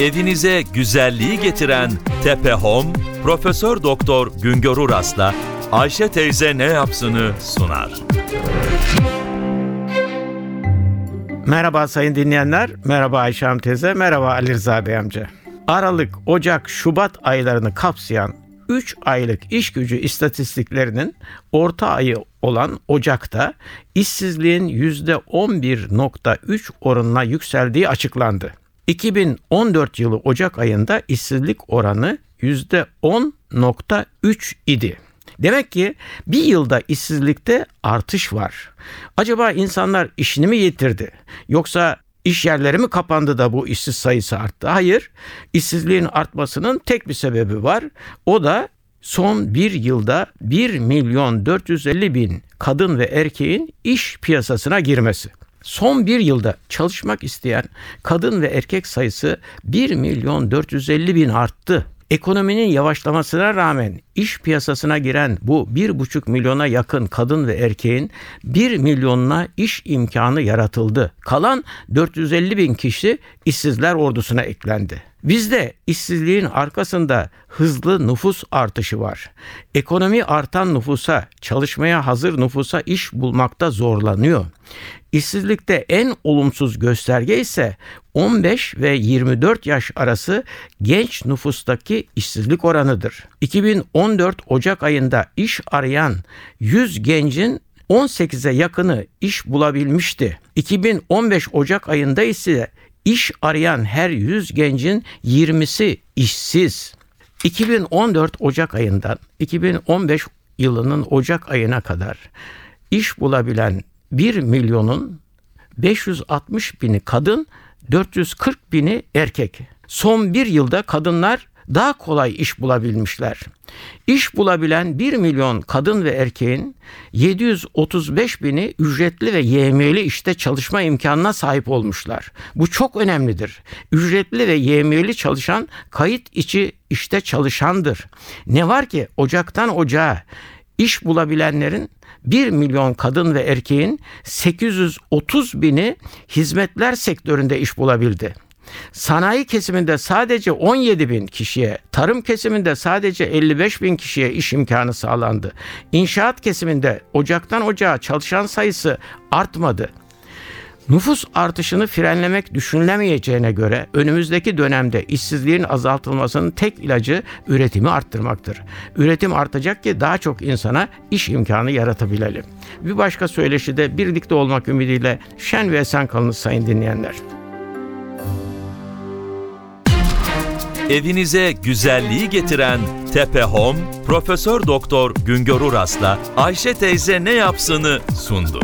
Evinize güzelliği getiren Tepe Home, Profesör Doktor Güngör Uras'la Ayşe teyze ne yapsını sunar. Merhaba sayın dinleyenler, merhaba Ayşe Hanım teyze, merhaba Ali Rıza Bey amca. Aralık, Ocak, Şubat aylarını kapsayan 3 aylık iş gücü istatistiklerinin orta ayı olan Ocak'ta işsizliğin %11.3 oranına yükseldiği açıklandı. 2014 yılı Ocak ayında işsizlik oranı %10.3 idi. Demek ki bir yılda işsizlikte artış var. Acaba insanlar işini mi yitirdi? Yoksa iş yerleri mi kapandı da bu işsiz sayısı arttı? Hayır. İşsizliğin artmasının tek bir sebebi var. O da son bir yılda 1 milyon 450 bin kadın ve erkeğin iş piyasasına girmesi. Son bir yılda çalışmak isteyen kadın ve erkek sayısı 1 milyon 450 bin arttı. Ekonominin yavaşlamasına rağmen iş piyasasına giren bu 1,5 milyona yakın kadın ve erkeğin 1 milyonuna iş imkanı yaratıldı. Kalan 450 bin kişi işsizler ordusuna eklendi. Bizde işsizliğin arkasında hızlı nüfus artışı var. Ekonomi artan nüfusa, çalışmaya hazır nüfusa iş bulmakta zorlanıyor. İşsizlikte en olumsuz gösterge ise 15 ve 24 yaş arası genç nüfustaki işsizlik oranıdır. 2014 Ocak ayında iş arayan 100 gencin 18'e yakını iş bulabilmişti. 2015 Ocak ayında ise iş arayan her 100 gencin 20'si işsiz. 2014 Ocak ayından 2015 yılının Ocak ayına kadar iş bulabilen 1 milyonun 560 bini kadın, 440 bini erkek. Son bir yılda kadınlar daha kolay iş bulabilmişler. İş bulabilen 1 milyon kadın ve erkeğin 735 bini ücretli ve YM'li işte çalışma imkanına sahip olmuşlar. Bu çok önemlidir. Ücretli ve YM'li çalışan kayıt içi işte çalışandır. Ne var ki Ocaktan Ocağa iş bulabilenlerin 1 milyon kadın ve erkeğin 830 bini hizmetler sektöründe iş bulabildi. Sanayi kesiminde sadece 17 bin kişiye, tarım kesiminde sadece 55 bin kişiye iş imkanı sağlandı. İnşaat kesiminde ocaktan ocağa çalışan sayısı artmadı. Nüfus artışını frenlemek düşünülemeyeceğine göre önümüzdeki dönemde işsizliğin azaltılmasının tek ilacı üretimi arttırmaktır. Üretim artacak ki daha çok insana iş imkanı yaratabilelim. Bir başka söyleşide birlikte olmak ümidiyle şen ve esen kalınız sayın dinleyenler. Evinize güzelliği getiren Tepe Home, Profesör Doktor Güngör Uras'la Ayşe teyze ne yapsını sundu.